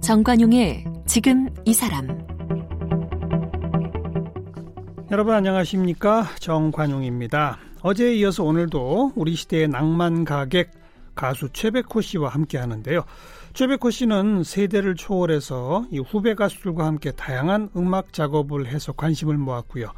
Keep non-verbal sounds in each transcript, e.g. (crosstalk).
정관용의 지금 이 사람 여러분 안녕하십니까 정관용입니다. 어제에 이어서 오늘도 우리 시대의 낭만 가객 가수 최백호 씨와 함께 하는데요. 최백호 씨는 세대를 초월해서 이 후배 가수들과 함께 다양한 음악 작업을 해서 관심을 모았고요.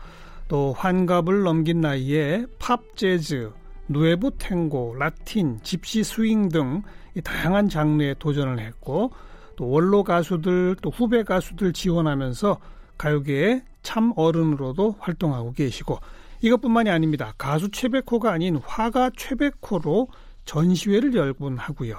또 환갑을 넘긴 나이에 팝, 재즈, 누에보 탱고, 라틴, 집시 스윙 등 다양한 장르에 도전을 했고 또 원로 가수들 또 후배 가수들 지원하면서 가요계의 참 어른으로도 활동하고 계시고 이것뿐만이 아닙니다. 가수 최백호가 아닌 화가 최백호로 전시회를 열곤 하고요.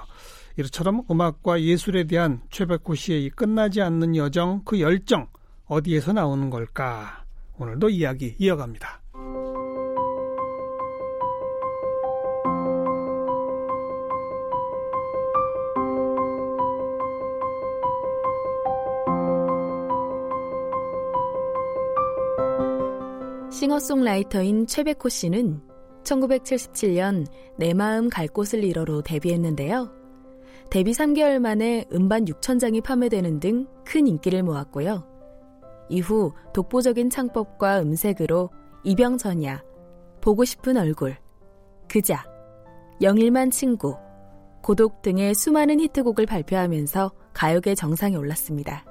이처럼 음악과 예술에 대한 최백호 씨의 이 끝나지 않는 여정, 그 열정 어디에서 나오는 걸까? 오늘도 이야기 이어갑니다. 싱어송라이터인 최백호 씨는 1977년 내 마음 갈 곳을 잃어로 데뷔했는데요. 데뷔 3개월 만에 음반 6천 장이 판매되는 등 큰 인기를 모았고요. 이후 독보적인 창법과 음색으로 이병전야, 보고 싶은 얼굴, 그자, 영일만 친구, 고독 등의 수많은 히트곡을 발표하면서 가요계 정상에 올랐습니다.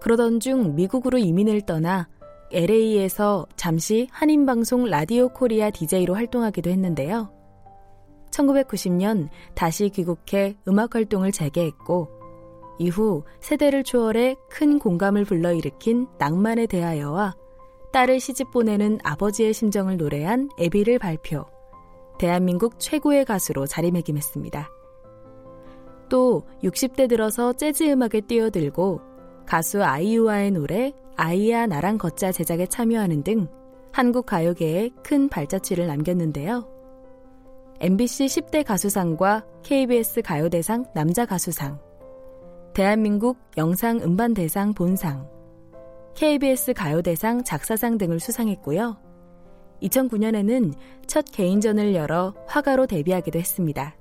그러던 중 미국으로 이민을 떠나 LA에서 잠시 한인방송 라디오 코리아 DJ로 활동하기도 했는데요. 1990년 다시 귀국해 음악 활동을 재개했고, 이후 세대를 초월해 큰 공감을 불러일으킨 낭만에 대하여와 딸을 시집 보내는 아버지의 심정을 노래한 애비를 발표, 대한민국 최고의 가수로 자리매김했습니다. 또 60대 들어서 재즈 음악에 뛰어들고 가수 아이유와의 노래 아이야 나랑 걷자 제작에 참여하는 등 한국 가요계에 큰 발자취를 남겼는데요. MBC 10대 가수상과 KBS 가요대상 남자 가수상, 대한민국 영상 음반 대상 본상, KBS 가요대상 작사상 등을 수상했고요. 2009년에는 첫 개인전을 열어 화가로 데뷔하기도 했습니다.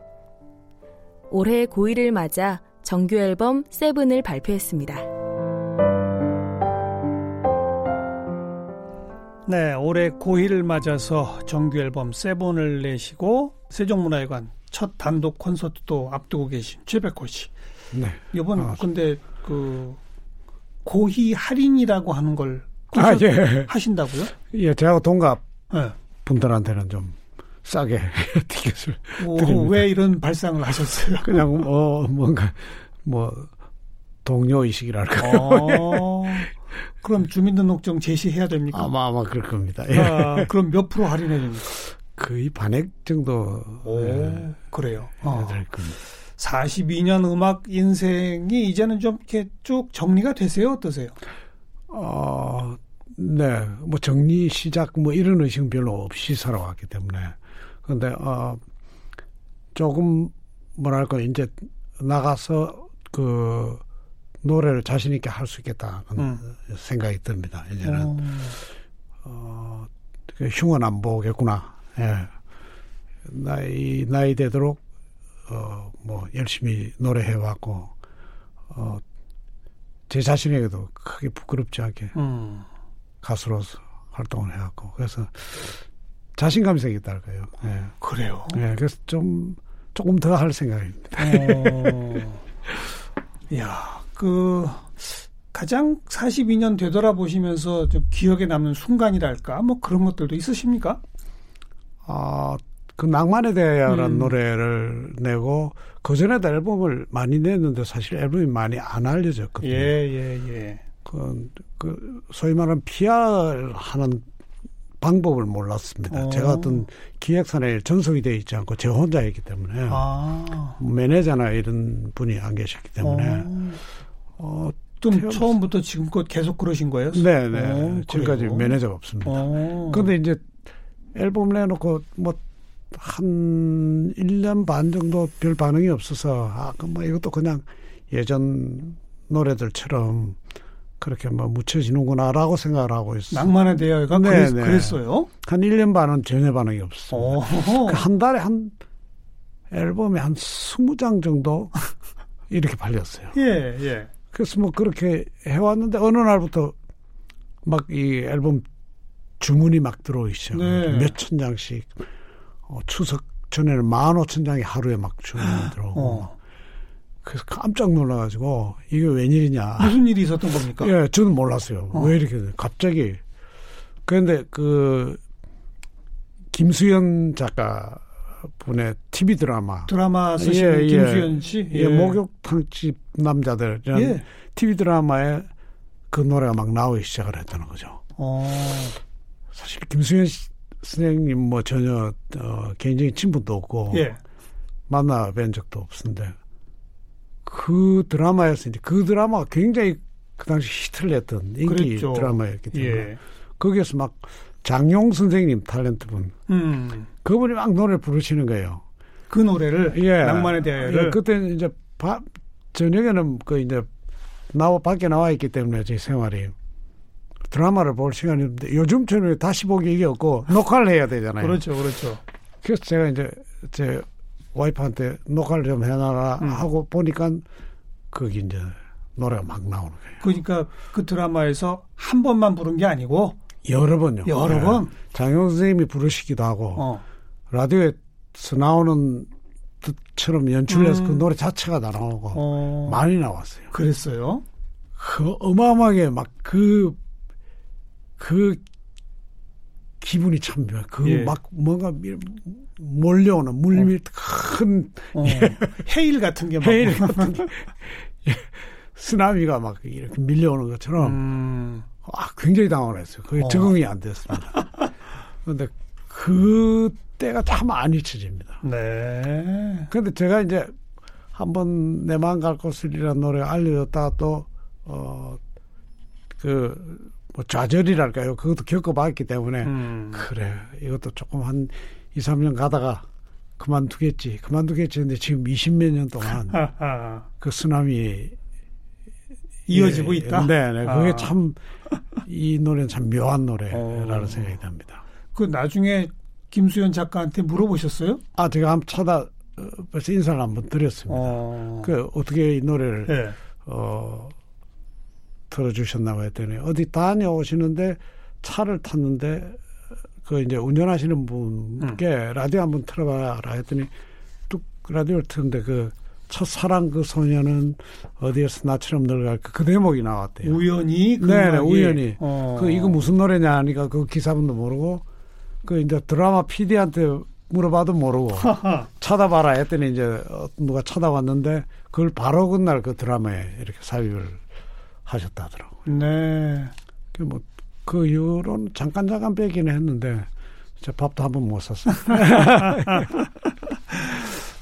올해 고1을 맞아 정규 앨범 세븐을 발표했습니다. 네, 올해 고1을 맞아서 정규 앨범 세븐을 내시고 세종문화회관 첫 단독 콘서트도 앞두고 계신 최백호 씨. 네. 이번 아, 근데 그 고희 할인이라고 하는 걸 아, 예. 하신다고요? 예, 제가 동갑 네. 분들한테는 좀 싸게 (laughs) 티켓을 오, 드립니다. 왜 이런 발상을 하셨어요? (laughs) 그냥 뭐 뭔가 뭐 동료 의식이랄까. 어, (laughs) 그럼 주민등록증 제시해야 됩니까? 아마 아마 그럴 겁니다. 예. 아, (laughs) 그럼 몇 프로 할인해 줍니까? 거의 반액 정도. 오, 예, 그래요. 어. 될 겁니다. 42년 음악 인생이 이제는 좀 이렇게 쭉 정리가 되세요? 어떠세요? 어, 네. 뭐 정리 시작 뭐 이런 의식은 별로 없이 살아왔기 때문에. 근데, 어, 조금 뭐랄까, 이제 나가서 그 노래를 자신 있게 할 수 있겠다는 음. 생각이 듭니다. 이제는 오. 어, 그 흉은 안 보겠구나. 예. 나이 나이 되도록 어, 뭐 열심히 노래해 왔고 어, 제 자신에게도 크게 부끄럽지 않게 음. 가수로서 활동을 해왔고 그래서 자신감이 생겼다 할까요. 예. 그래요. 예. 그래서 좀 조금 더 할 생각입니다. 어. (laughs) 야, 그 가장 42년 되돌아보시면서 좀 기억에 남는 순간이랄까 뭐 그런 것들도 있으십니까? 아, 그 낭만에 대하여라는 음. 노래를 내고 그 전에도 앨범을 많이 냈는데 사실 앨범이 많이 안 알려졌거든요. 예, 예, 예. 그, 그 소위 말하는 PR 하는 방법을 몰랐습니다. 어. 제가 어떤 기획사에 전속이 되어 있지 않고 제 혼자였기 때문에 아. 매니저나 이런 분이 안 계셨기 때문에 어. 어, 좀 태어... 처음부터 지금껏 계속 그러신 거예요? 네, 네. 어, 지금까지 매니저가 없습니다. 어. 근데 이제 앨범 내놓고 뭐 한 1년 반 정도 별 반응이 없어서 아, 그 뭐 이것도 그냥 예전 노래들처럼 그렇게 뭐 묻혀지는구나라고 생각을 하고 있어요. 낭만의 대화가 네, 그랬, 네. 그랬어요? 한 1년 반은 전혀 반응이 없어요. 어. 한 달에 한 앨범에 한 20장 정도 (laughs) 이렇게 팔렸어요. 예, 예. 그래서 뭐 그렇게 해왔는데 어느 날부터 막 이 앨범 주문이 막 들어오기 시작해요. 네. 몇천 장씩 어, 추석 전에는 만 오천 장이 하루에 막 주문이 들어오고 어. 그래서 깜짝 놀라가지고 이게 웬일이냐. 무슨 일이 있었던 겁니까? 예, 저는 몰랐어요. 어. 왜 이렇게 돼? 갑자기 그런데 그 김수현 작가 분의 TV 드라마 드라마 쓰시는 예, 예. 김수현 씨? 예, 목욕탕집 남자들이라는 예. TV 드라마에 그 노래가 막 나오기 시작을 했다는 거죠. 어. 사실 김수현 씨- 선생님 뭐 전혀 어, 개인적인 친분도 없고 예. 만나 뵌 적도 없는데 그 드라마에서 이제 그 드라마가 굉장히 그 당시 히트를 냈던 인기 그랬죠. 드라마였기 때문에 예. 거기에서 막 장용 선생님 탤런트분 음. 그분이 막 노래 부르시는 거예요. 그 노래를 예. 낭만의 대화를 예, 그때는 이제 밥 저녁에는 그 이제 나와 밖에 나와 있기 때문에 제 생활이 드라마를 볼 시간이 없는데 요즘처럼 다시 보기 이게 없고 녹화를 해야 되잖아요. 그렇죠, 그렇죠. 그래서 제가 이제 제 와이프한테 녹화를 좀 해놔라 음. 하고 보니까 거기 이제 노래가 막 나오는 거예요. 그러니까 그 드라마에서 한 번만 부른 게 아니고 여러 번요. 여러 네. 번. 장영 선생님이 부르시기도 하고 어. 라디오에서 나오는 듯처럼 연출해서 음. 그 노래 자체가 다 나오고 어. 많이 나왔어요. 그랬어요. 그 어마어마하게 막 그 그 기분이 참그 예. 막 뭔가 밀- 몰려오는 물밀 큰 어. 헤일 같은 게 막. 헤일 (laughs) 같은 예, 쓰나미가 막 이렇게 밀려오는 것처럼 음. 아 굉장히 당황했어요. 그게 어. 적응이 안 됐습니다. (laughs) 그런데 그 때가 참 안 잊혀집니다. 네. 그런데 제가 이제 한번 내 마음 갈 곳을이라는 노래 알려줬다가 또, 어, 그, 뭐 좌절이랄까요. 그것도 겪어봤기 때문에, 음. 그래, 이것도 조금 한 2, 3년 가다가 그만두겠지. 그만두겠지. 근데 지금 20몇 년 동안. (laughs) 그 쓰나미. 이어지고 예, 있다. 네, 네. 그게 아. 참, 이 노래는 참 묘한 노래라는 어. 생각이 듭니다. 그 나중에 김수현 작가한테 물어보셨어요? 아, 제가 한번 찾아, 어, 벌써 인사를 한번 드렸습니다. 어. 그, 어떻게 이 노래를 예. 어, 들어주셨나고 했더니 어디 다녀오시는데 차를 탔는데 그 이제 운전하시는 분께 라디오 한번 틀어봐라 했더니 뚝 라디오를 트는데 그 첫사랑 그 소녀는 어디에서 나처럼 늙을까 그 대목이 나왔대요. 우연히 그 네네, 음악이- 우연히. 어. 그 이거 무슨 노래냐 하니까 그 기사분도 모르고 그 이제 드라마 PD한테 물어봐도 모르고. (laughs) 찾아봐라 했더니 이제 어, 누가 찾아왔는데 그걸 바로 그날 그 드라마에 이렇게 삽입을 하셨다더라고요. 네. 그 뭐, 그 이후로는 잠깐 잠깐 빼기는 했는데 저 밥도 한 번 못 샀어요. (laughs)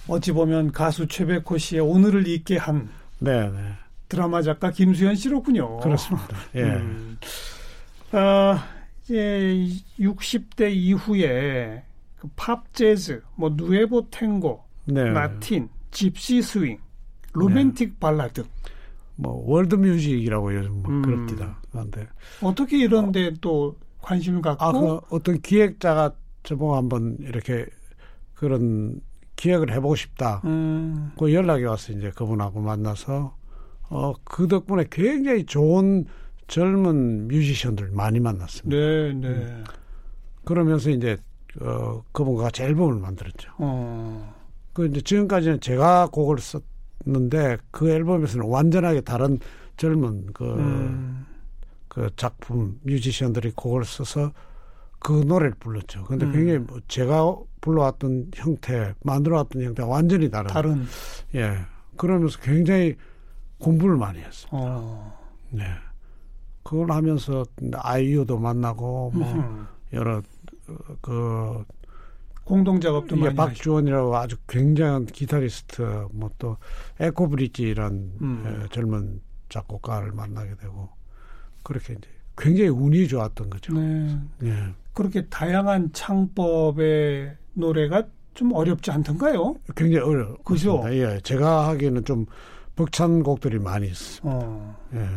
어찌 보면 가수 최백호 씨의 오늘을 있게 한 네, 네. 드라마 작가 김수현 씨로군요. 그렇습니다. 예. 음. 어, 이제 60대 이후에 그 팝 재즈, 뭐 nuevo 탱고, 네. 라틴, 집시 스윙, 로맨틱 발라드 뭐 world music이라고 요즘 뭐 음. 그럽니다. 그런데 어떻게 이런데 또 관심을 갖고 아, 그 어떤 기획자가 저보고 한번 이렇게 그런 기획을 해보고 싶다. 음, 그 연락이 와서 이제 그분하고 만나서 어, 그 덕분에 굉장히 좋은 젊은 뮤지션들 많이 만났습니다. 네, 네. 그러면서 이제 어, 그분과 같이 앨범을 만들었죠. 어, 그 이제 지금까지는 제가 곡을 썼는데 그 앨범에서는 완전하게 다른 젊은 그, 음, 그 작품 뮤지션들이 곡을 써서 그 노래를 불렀죠. 근데 음. 굉장히 뭐 제가 불러왔던 형태, 만들어왔던 형태가 완전히 다른. 다른 예. 그러면서 굉장히 공부를 많이 했어요. 어, 네. 그걸 하면서 아이유도 만나고 뭐 음, 여러 어, 그 공동 작업도 이게 많이 박주원이라고 아주 굉장한 기타리스트 뭐 또 에코브릿지라는 음. 에, 젊은 작곡가를 만나게 되고 그렇게 이제 굉장히 운이 좋았던 거죠. 네. 예. 그렇게 다양한 창법의 노래가 좀 어렵지 않던가요? 굉장히 어려. 그죠? 예. 제가 하기에는 좀 벅찬 곡들이 많이 있어요. 어. 예.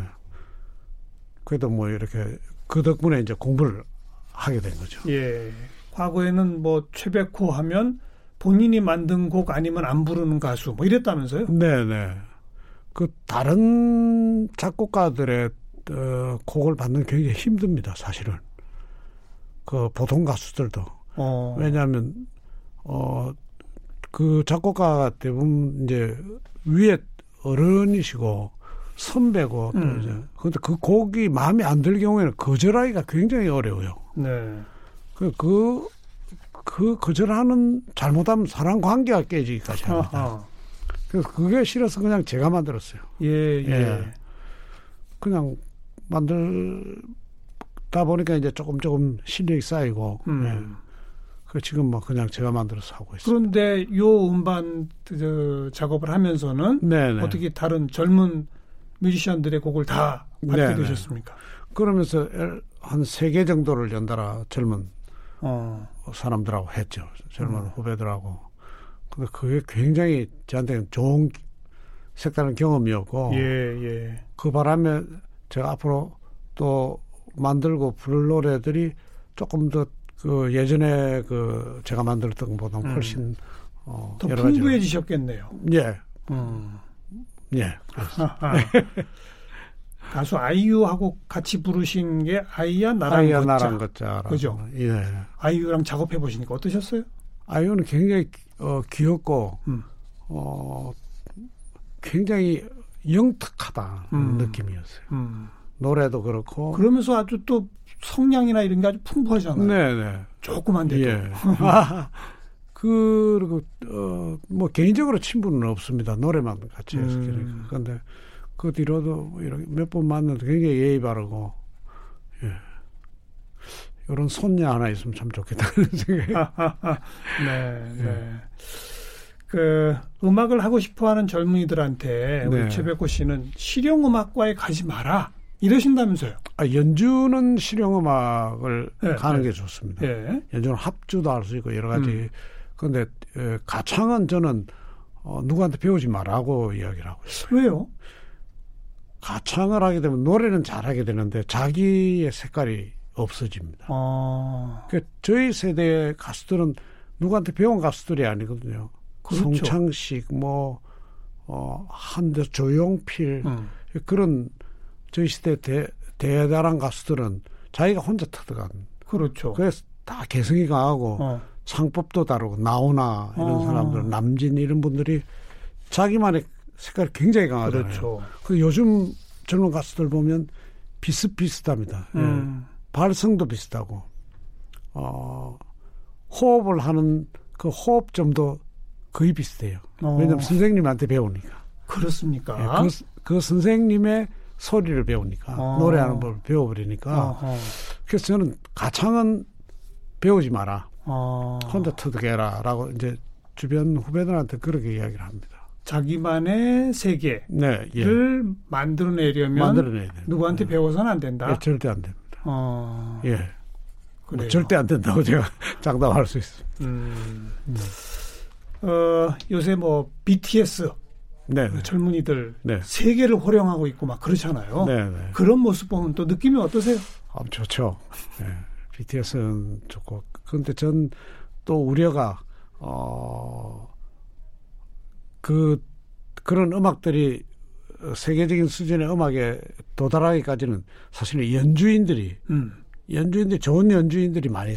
그래도 뭐 이렇게 그 덕분에 이제 공부를 하게 된 거죠. 예. 과거에는 뭐 최백호 하면 본인이 만든 곡 아니면 안 부르는 가수 뭐 이랬다면서요? 네네. 그 다른 작곡가들의 어, 곡을 받는 게 굉장히 힘듭니다. 사실은. 그 보통 가수들도. 어. 왜냐하면 어 그 작곡가 대부분 이제 위에 어른이시고 선배고 또 음. 이제 근데 그 곡이 마음에 안 들 경우에는 거절하기가 굉장히 어려워요. 네. 그, 그, 그 거절하는 잘못하면 사람 관계가 깨지기까지 합니다. 아하. 그래서 그게 싫어서 그냥 제가 만들었어요. 예, 예. 예. 그냥 만들 다 보니까 이제 조금 조금 실력이 쌓이고, 음. 예. 그 지금 뭐 그냥 제가 만들어서 하고 있어요. 그런데 요 음반 저, 작업을 하면서는 네네. 어떻게 다른 젊은 뮤지션들의 곡을 다 받게 네네. 되셨습니까? 그러면서 한 세 개 정도를 연달아 젊은 어. 사람들하고 했죠. 젊은 음. 후배들하고. 근데 그게 굉장히 저한테는 좋은 색다른 경험이었고, 예, 예. 그 바람에 제가 앞으로 또 만들고 부를 노래들이 조금 더 그 예전에 그 제가 만들었던 것보다 음. 훨씬 어 더 풍부해지셨겠네요. 예. 음. 예. 하하. (laughs) 가수 아이유하고 같이 부르신 게 아이야 나랑 아이야 걷자. 나랑 걷자. 그죠? 예. 아이유랑 작업해 보시니까 어떠셨어요? 아이유는 굉장히 어 귀엽고 음. 어 굉장히 영특하다 음. 느낌이었어요. 음. 노래도 그렇고 그러면서 아주 또 성량이나 이런 게 아주 풍부하잖아요. 네네. 조그만데도. 예. 아, (laughs) 그리고 어 뭐 개인적으로 친분은 없습니다. 노래만 같이 해서 음. 그런데 그 뒤로도 이렇게 몇 번 만나도 굉장히 예의 바르고 예. 이런 손녀 하나 있으면 참 좋겠다는 (laughs) 생각이. (laughs) 네, 네. 그 음악을 하고 싶어하는 젊은이들한테 우리 네. 최백호 씨는 실용 음악과에 가지 마라 이러신다면서요? 아, 연주는 실용음악을 예, 가는 예. 게 좋습니다. 예. 연주는 합주도 할 수 있고 여러 가지. 음. 그런데 에, 가창은 저는 어, 누구한테 배우지 말라고 이야기를 하고 있어요. 왜요? 가창을 하게 되면 노래는 잘하게 되는데 자기의 색깔이 없어집니다. 어, 그 저희 세대의 가수들은 누구한테 배운 가수들이 아니거든요. 그렇죠. 송창식, 뭐, 어, 한대 조용필, 음. 그런 저희 시대 대, 대단한 가수들은 자기가 혼자 터득한. 그렇죠. 그래서 다 개성이 강하고 어, 창법도 다르고 나오나 이런 어. 사람들, 남진 이런 분들이 자기만의 색깔이 굉장히 강하잖아요. 그렇죠. 그 요즘 젊은 가수들 보면 비슷비슷합니다. 예. 음. 발성도 비슷하고, 어, 호흡을 하는 그 호흡점도 거의 비슷해요. 어, 왜냐하면 선생님한테 배우니까. 그렇습니까? 예, 그, 그 선생님의 소리를 배우니까, 어. 노래하는 걸 배워버리니까. 어허. 그래서 저는 가창은 배우지 마라. 어, 혼자 터득해라. 라고 이제 주변 후배들한테 그렇게 이야기를 합니다. 자기만의 세계를 네, 예. 만들어내려면 만들어내야. 누구한테 배워서는 안 된다. 예, 절대 안 됩니다. 어, 예. 뭐. 절대 안 된다고 (laughs) 제가 장담할 수 있습니다. 음. 어, 요새 뭐 BTS 네. 네. 젊은이들 네. 세계를 호령하고 있고 막 그렇잖아요. 네, 네. 그런 모습 보면 또 느낌이 어떠세요? 아, 좋죠. 네. BTS는 좋고. 그런데 전 또 우려가, 어, 그, 그런 음악들이 세계적인 수준의 음악에 도달하기까지는 사실은 연주인들이, 음. 연주인들이, 좋은 연주인들이 많이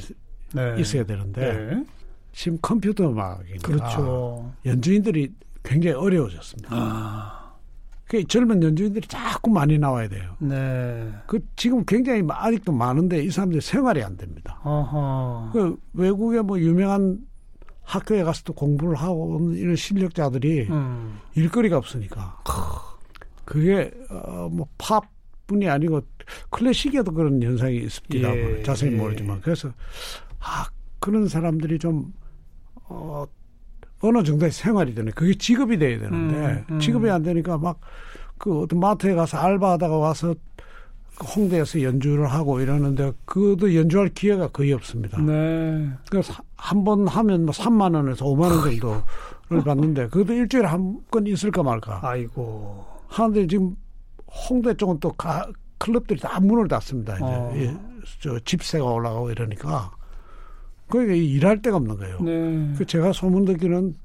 네. 있어야 되는데, 네. 지금 컴퓨터 음악이니까. 그렇죠. 연주인들이 굉장히 어려워졌습니다. 아, 그 젊은 연주인들이 자꾸 많이 나와야 돼요. 네. 그 지금 굉장히 아직도 많은데 이 사람들 생활이 안 됩니다. 어허. 그 외국의 뭐 유명한 학교에 가서 또 공부를 하고 오는 이런 실력자들이 음. 일거리가 없으니까 그게 어뭐 팝뿐이 아니고 클래식에도 그런 현상이 있습니다. 예, 자세히 예. 모르지만 그래서 아 그런 사람들이 좀 어, 어느 정도의 생활이 되네. 그게 직업이 돼야 되는데 음, 음. 직업이 안 되니까 막 그 어떤 마트에 가서 알바하다가 와서 그 홍대에서 연주를 하고 이러는데 그것도 연주할 기회가 거의 없습니다. 네. 그래서 한 번 하면 뭐 3만 원에서 5만 원 정도를 받는데 그것도 일주일에 한 건 있을까 말까 아이고. 하는데 지금 홍대 쪽은 또 가, 클럽들이 다 문을 닫습니다. 이제 어. 예, 저 집세가 올라가고 이러니까 그러니까 일할 데가 없는 거예요. 네. 그 제가 소문 듣기는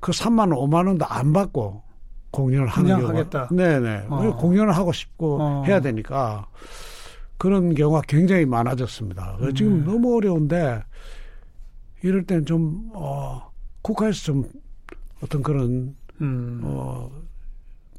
그 3만 원, 5만 원도 안 받고 공연을 하는 경우가 하겠다. 네네 어. 공연을 하고 싶고 어. 해야 되니까 그런 경우가 굉장히 많아졌습니다. 그래서 지금 네. 너무 어려운데 이럴 땐좀 어, 국가에서 좀 어떤 그런 음. 어,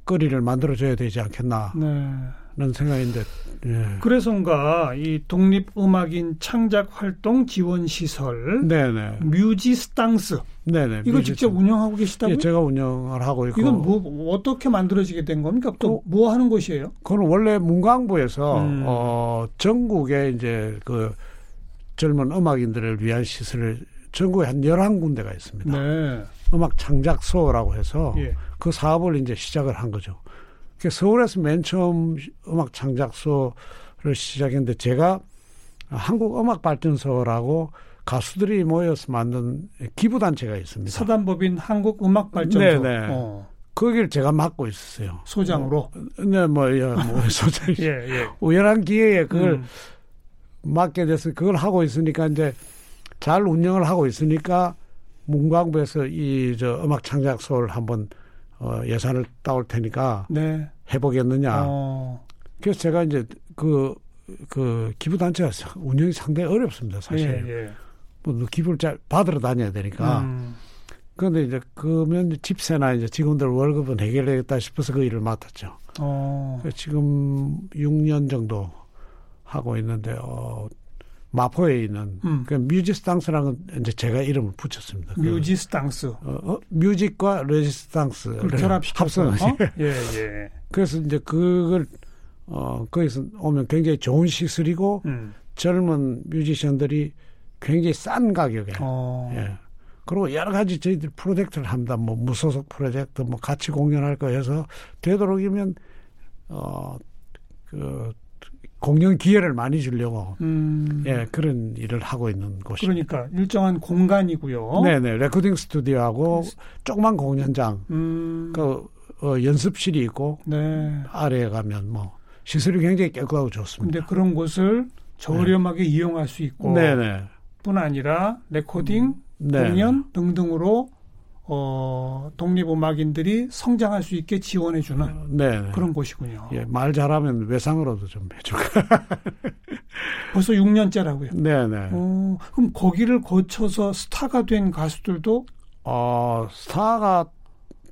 거리를 만들어줘야 되지 않겠나 네. 하는 생각인데 예. 그래서인가 이 독립 음악인 창작 활동 지원 시설 네네 뮤지스땅스 네네 이거. 직접 운영하고 계시다고요? 예, 제가 운영을 하고 있고 이건 뭐 어떻게 만들어지게 된 겁니까? 또 그- 뭐 하는 곳이에요? 그건 원래 문광부에서 음. 어 전국에 이제 그 젊은 음악인들을 위한 시설을 전국에 한 11군데가 있습니다. 네. 음악 창작소라고 해서 예. 그 사업을 이제 시작을 한 거죠. 그 서울에서 맨 처음 음악 창작소를 시작했는데 제가 한국 음악 발전소라고 가수들이 모여서 만든 기부 단체가 있습니다. 사단법인 한국 음악 발전소 네네. 어, 거기를 제가 맡고 있었어요. 소장으로. 네, 뭐, 예, 뭐, (laughs) 소장. 예, 예. 우연한 기회에 그걸 음. 맡게 돼서 그걸 하고 있으니까 이제 잘 운영을 하고 있으니까 문광부에서 이 저 음악 창작소를 한번 어, 예산을 따올 테니까 네. 해보겠느냐. 어, 그래서 제가 이제 그, 그 기부단체가 운영이 상당히 어렵습니다, 사실. 예, 예. 뭐 기부를 잘 받으러 다녀야 되니까. 음, 그런데 이제 그러면 집세나 이제 직원들 월급은 해결되겠다 싶어서 그 일을 맡았죠. 어, 지금 6년 정도 하고 있는데, 어, 마포에 있는 음. 그 뮤지스땅스라는 이제 제가 이름을 붙였습니다. 그, 뮤지스땅스. 어, 어, 뮤직과 레지스탕스 결합시켜서. 합성. 어? (laughs) 예, 예. 그래서 이제 그걸 어 거기서 오면 굉장히 좋은 시설이고 음. 젊은 뮤지션들이 굉장히 싼 가격에 어, 예. 그리고 여러 가지 저희들 프로젝트를 합니다. 뭐 무소속 프로젝트, 뭐 같이 공연할 거 해서 되도록이면 어 그 공연 기회를 많이 주려고 음. 예 그런 일을 하고 있는 곳입니다. 그러니까 일정한 공간이고요. 네네 레코딩 스튜디오하고 조그만 공연장 음. 그 어, 연습실이 있고 네. 아래에 가면 뭐 시설이 굉장히 깨끗하고 좋습니다. 근데 그런 곳을 저렴하게 이용할 수 있고 네네 뿐 아니라 레코딩, 네. 공연 등등으로 어, 독립음악인들이 성장할 수 있게 지원해주는 네네 그런 곳이군요. 예, 말 잘하면 외상으로도 좀 해줄 (laughs) 벌써 6년째라고요. 네네 어, 그럼 거기를 거쳐서 스타가 된 가수들도 어 스타가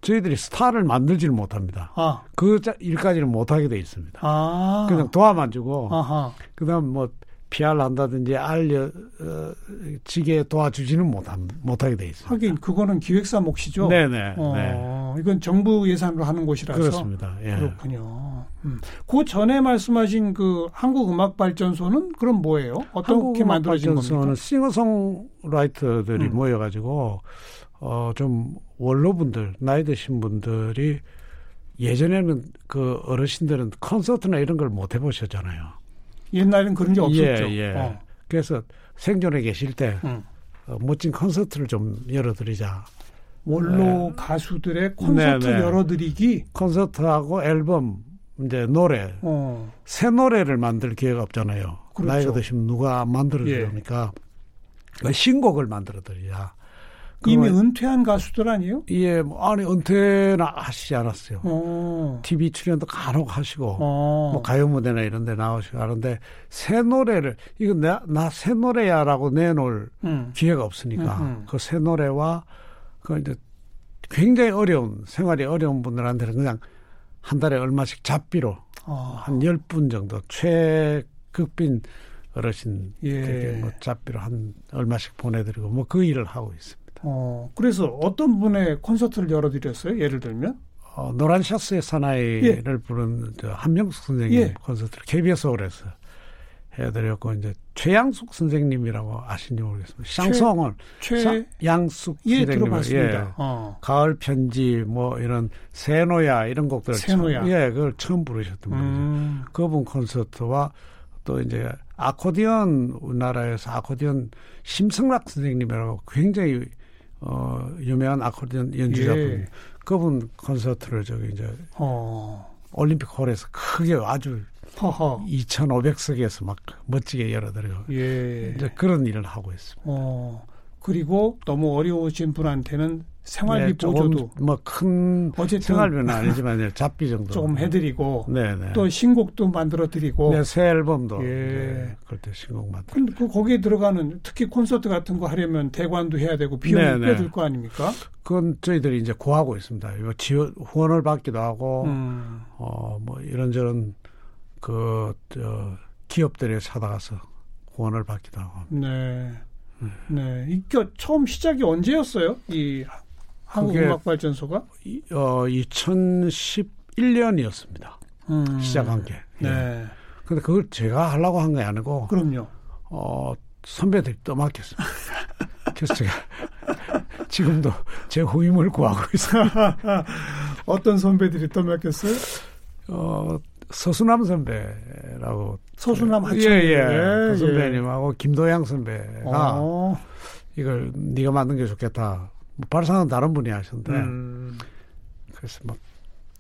저희들이 스타를 만들지를 못합니다. 아, 그 자- 일까지는 못하게 돼 있습니다. 아, 그냥 도와만 주고 아하, 그 다음 뭐 PR 한다든지 알려 어, 지게 도와주지는 못함 못하게 돼 있습니다. 하긴 그거는 기획사 몫이죠. 네네 어, 네 이건 정부 예산으로 하는 곳이라서 그렇습니다. 예. 그렇군요. 음. 그 전에 말씀하신 그 한국음악발전소는 그럼 뭐예요? 어떻게 만들어진 한국음악발전소는 겁니까? 싱어송라이터들이 음. 모여가지고 어 좀 원로분들 나이 드신 분들이 예전에는 그 어르신들은 콘서트나 이런 걸 못 해보셨잖아요. 옛날엔 그런 게 없었죠. 예, 예. 어, 그래서 생존에 계실 때 음. 어, 멋진 콘서트를 좀 열어드리자. 원로 가수들의 콘서트 네, 네. 열어드리기. 콘서트하고 앨범 이제 노래 어, 새 노래를 만들 기회가 없잖아요. 그렇죠. 나이가 드시면 누가 만들어 예. 주니까 신곡을 만들어 드리자. 이미 은퇴한 가수들 아니에요? 예, 뭐 아니 은퇴는 하시지 않았어요. 어, TV 출연도 간혹 하시고 어, 뭐 가요 무대나 이런 데 나오시고 하는데 새 노래를 이거 나새 노래야라고 내놓을 음, 기회가 없으니까 음, 음. 그새 노래와 그 이제 굉장히 어려운 생활이 어려운 분들한테는 그냥 한 달에 얼마씩 잡비로 어, 한 10분 정도 최극빈 어르신 예. 뭐 잡비로 한 얼마씩 보내드리고 뭐 그 일을 하고 있습니다. 어, 그래서 어떤 분의 콘서트를 열어드렸어요? 예를 들면? 어, 노란 샤스의 사나이를 부른 저 한명숙 선생님 예. 콘서트를 KBS 홀에서 해드렸고 이제 최양숙 선생님이라고 아시는지 모르겠습니다. 샹송을 최, 양숙 예, 선생님. 예. 어, 가을 편지 뭐 이런 새노야 이런 곡들을 새노야. 처음, 예 그걸 처음 부르셨던 분이죠. 음, 그분 콘서트와 또 이제 아코디언 우리나라에서 아코디언 심성락 선생님이라고 굉장히 어 유명한 아코디언 연주자분 예. 그분 콘서트를 저기 이제 어, 올림픽 홀에서 크게 아주 허허. 2,500석에서 막 멋지게 열어드리고 예. 이제 그런 일을 하고 있습니다. 어. 그리고 너무 어려우신 분한테는 생활비 네, 보조도 뭐큰 어쨌든 생활비는 아니지만 잡비 정도 조금 해드리고 네네. 또 신곡도 만들어 드리고 네, 새 앨범도 예. 네, 그럴 때 신곡 만들. 근데 그 거기에 들어가는 특히 콘서트 같은 거 하려면 대관도 해야 되고 비용이 네, 네. 꽤들 거 아닙니까? 그건 저희들이 이제 구하고 있습니다. 이거 지원 후원을 받기도 하고 음. 어뭐 이런저런 그저 기업들에 찾아가서 후원을 받기도 하고. 네. 네. 이게 처음 시작이 언제였어요? 이 한국음악발전소가? 이- 어 2011년이었습니다. 음. 시작한 게. 예. 네. 근데 그걸 제가 하려고 한 게 아니고 그럼요. 어 선배들이 떠맡겼습니다. (laughs) 그래서 제가 지금도 제 후임을 구하고 있어요. (laughs) 어떤 선배들이 또 맡겼어요? 어 서수남 선배라고 서수남 하청. 예예 그 선배님하고 김도양 선배가 어. 이걸 네가 만든 게 좋겠다. 뭐 발상은 다른 분이 하셨는데 음. 그래서 막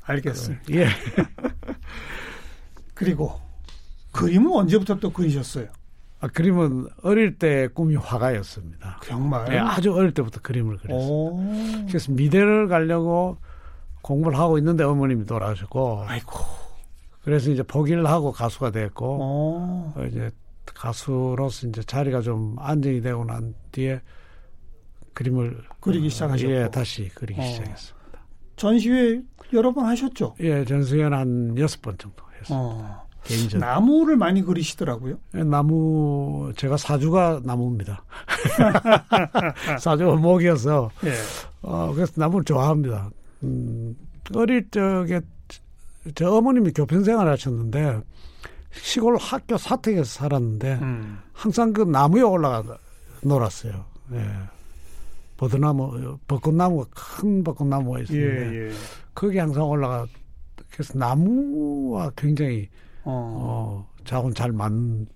알겠습니다. 예. (laughs) 그리고 그림은 언제부터 또 그리셨어요? 아, 그림은 어릴 때 꿈이 화가였습니다. 정말. 예, 아주 어릴 때부터 그림을 그렸어요. 오. 그래서 미대를 가려고 공부를 하고 있는데 어머님이 돌아가셨고 아이고. 그래서 이제 포기를 하고 가수가 됐고 어. 어, 이제 가수로서 이제 자리가 좀 안정이 되고 난 뒤에 그림을 그리기 시작하셨고. 예, 다시 그리기 어. 시작했어요. 전시회 여러 번 하셨죠? 예, 전수연 한 여섯 번 정도 했어요. 어. 개인전. 나무를 많이 그리시더라고요. 예, 나무 제가 사주가 나무입니다. (laughs) 사주가 목이어서 예. 어, 그래서 나무를 좋아합니다. 음, 어릴 적에 저 어머님이 교편 생활 하셨는데 시골 학교 사택에서 살았는데 음. 항상 그 나무에 올라가 놀았어요. 예. 버드나무, 벚꽃나무가 큰 벚꽃나무가 예, 있었는데 예. 거기 항상 올라가 그래서 나무와 굉장히 어. 어, 자원 잘 맞는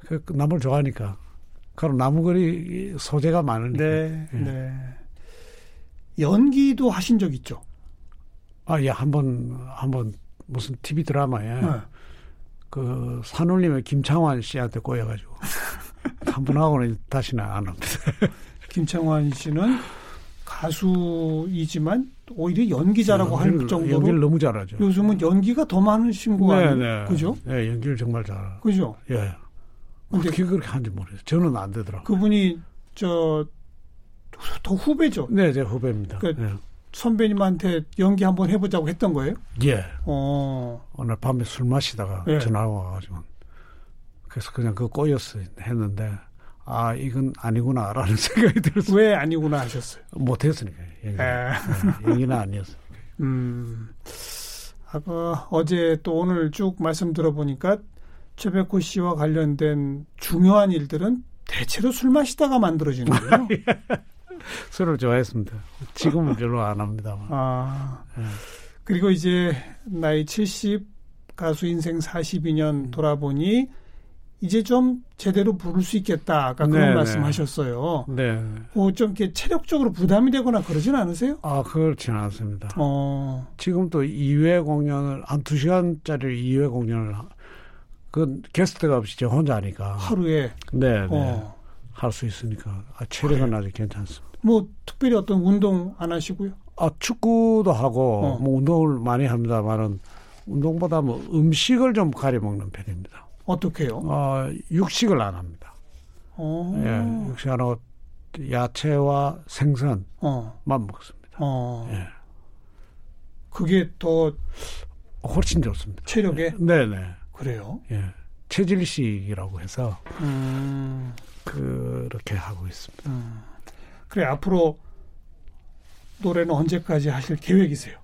그, 그 나무를 좋아하니까 그럼 나무거리 소재가 많으니까 네, 예. 네. 연기도 하신 적 있죠? 아, 예, 한 번, 한 번, 무슨 TV 드라마에, 네. 그, 산울림의 김창완 씨한테 꼬여가지고, (laughs) 한 번 하고는 다시는 안 합니다. (laughs) 김창완 씨는 가수이지만 오히려 연기자라고 할 연기를- 정도로 연기를 너무 잘하죠. 요즘은 연기가 더 많으신 거 아니에요? 그죠? 네, 연기를 정말 잘. 그죠? 예. 근데 어떻게 그렇게 하는지 모르겠어요. 저는 안 되더라고요. 그분이 저 더 후배죠. 네, 제 후배입니다. 그- 예. 선배님한테 연기 한번 해보자고 했던 거예요? 예. 어, 오늘 밤에 술 마시다가 예. 전화가 와가지고, 그래서 그냥 그거 꼬였어 했는데, 아, 이건 아니구나라는 (laughs) 생각이 들었어요. 왜 아니구나 하셨어요? 못했으니까. 연기. 에. 예, 연기는 아니었어요. (laughs) 음, 아까 어제 또 오늘 쭉 말씀 들어보니까 최백호 씨와 관련된 중요한 일들은 대체로 술 마시다가 만들어지는군요. (laughs) (laughs) 술을 좋아했습니다. 지금은 별로 안 합니다만. 아, 예. 그리고 이제 나이 70, 가수 인생 42년 돌아보니 이제 좀 제대로 부를 수 있겠다. 아까 그런 네네. 말씀하셨어요. 네. 어, 좀 이렇게 체력적으로 부담이 되거나 그러진 않으세요? 아, 그렇지는 않습니다. 어, 지금 또 2회 공연을, 한 2시간짜리 2회 공연을, 하- 그 게스트가 없이 저 혼자 하니까. 하루에 네, 네. 어, 할수 있으니까. 아, 체력은 아직 괜찮습니다. 뭐 특별히 어떤 운동 안 하시고요? 아, 축구도 하고, 어. 뭐 운동을 많이 합니다만은, 운동보다 뭐 음식을 좀 가려 먹는 편입니다. 어떻게요? 어, 육식을 안 합니다. 어, 예, 육식 안 하고, 야채와 생선만 어, 먹습니다. 어, 예. 그게 더 훨씬 좋습니다. 체력에 네 네. 그래요. 예. 체질식이라고 해서 음, 그렇게 하고 있습니다. 음. 그래 앞으로 노래는 언제까지 하실 계획이세요?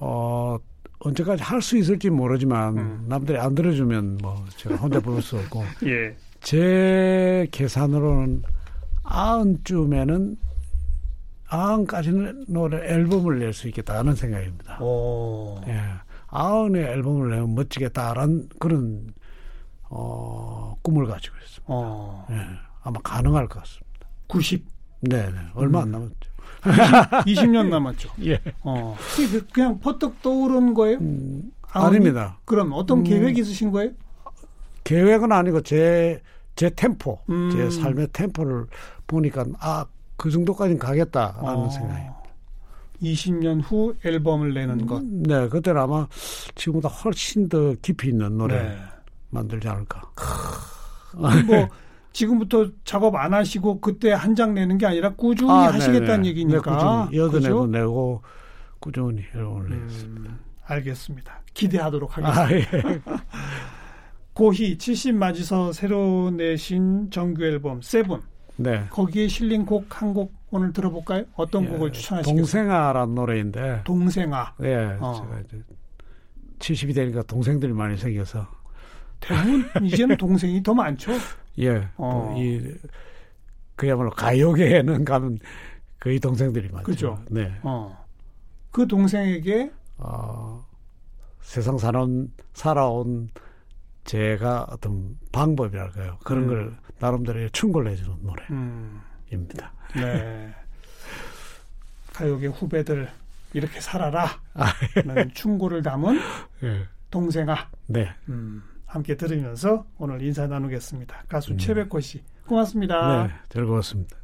어, 언제까지 할 수 있을지 모르지만 음. 남들이 안 들어주면 뭐 제가 혼자 부를 수 없고 (laughs) 예. 제 계산으로는 아흔쯤에는 아흔까지는 노래 앨범을 낼 수 있겠다는 생각입니다. 오. 예. 아흔의 앨범을 내면 멋지겠다라는 그런 어, 꿈을 가지고 있습니다. 어. 예. 아마 가능할 것 같습니다. 90, 네 네. 얼마 음. 안 남았죠. 20 년 남았죠. (laughs) 예. 어. 그게 그냥 퍼뜩 떠오른 거예요? 음, 아버님? 아닙니다. 그럼 어떤 음. 계획이 있으신 거예요? 계획은 아니고 제, 제 템포, 음. 제 삶의 템포를 보니까 아, 그 정도까지는 가겠다라는 어, 생각이. 20년 후 앨범을 내는 것. 네, 그때는 아마 지금보다 훨씬 더 깊이 있는 노래 네. 만들지 않을까. 뭐 (laughs) 지금부터 작업 안 하시고 그때 한 장 내는 게 아니라 꾸준히 아, 하시겠다는 네네. 얘기니까. 네, 꾸준히 그죠? 내고 꾸준히 내겠습니다. 음, 알겠습니다. 기대하도록 하겠습니다. 아, 예. (laughs) 고희 70 맞이서 새로 내신 정규 앨범 세븐 네. 거기에 실린 곡 한 곡 오늘 들어볼까요? 어떤 곡을 추천하시겠어요? 동생아라는 노래인데, 동생아. 예, 어. 제가 이제 70이 되니까 동생들이 많이 생겨서, 대부분 이제는 동생이 더 많죠. 예, 어. 또이 그야말로 가요계에는 가면 거의 동생들이 많죠. 그죠. 네. 어. 그 동생에게 어, 세상 사는 살아온 제가 어떤 방법이랄까요. 그런 음. 걸 나름대로 충고를 해주는 음, 노래입니다. 네. 가요계 후배들 이렇게 살아라. 아, 는 충고를 담은 예. 동생아. 네. 음, 함께 들으면서 오늘 인사 나누겠습니다. 가수 음. 최백호 씨. 고맙습니다. 네. 즐거웠습니다.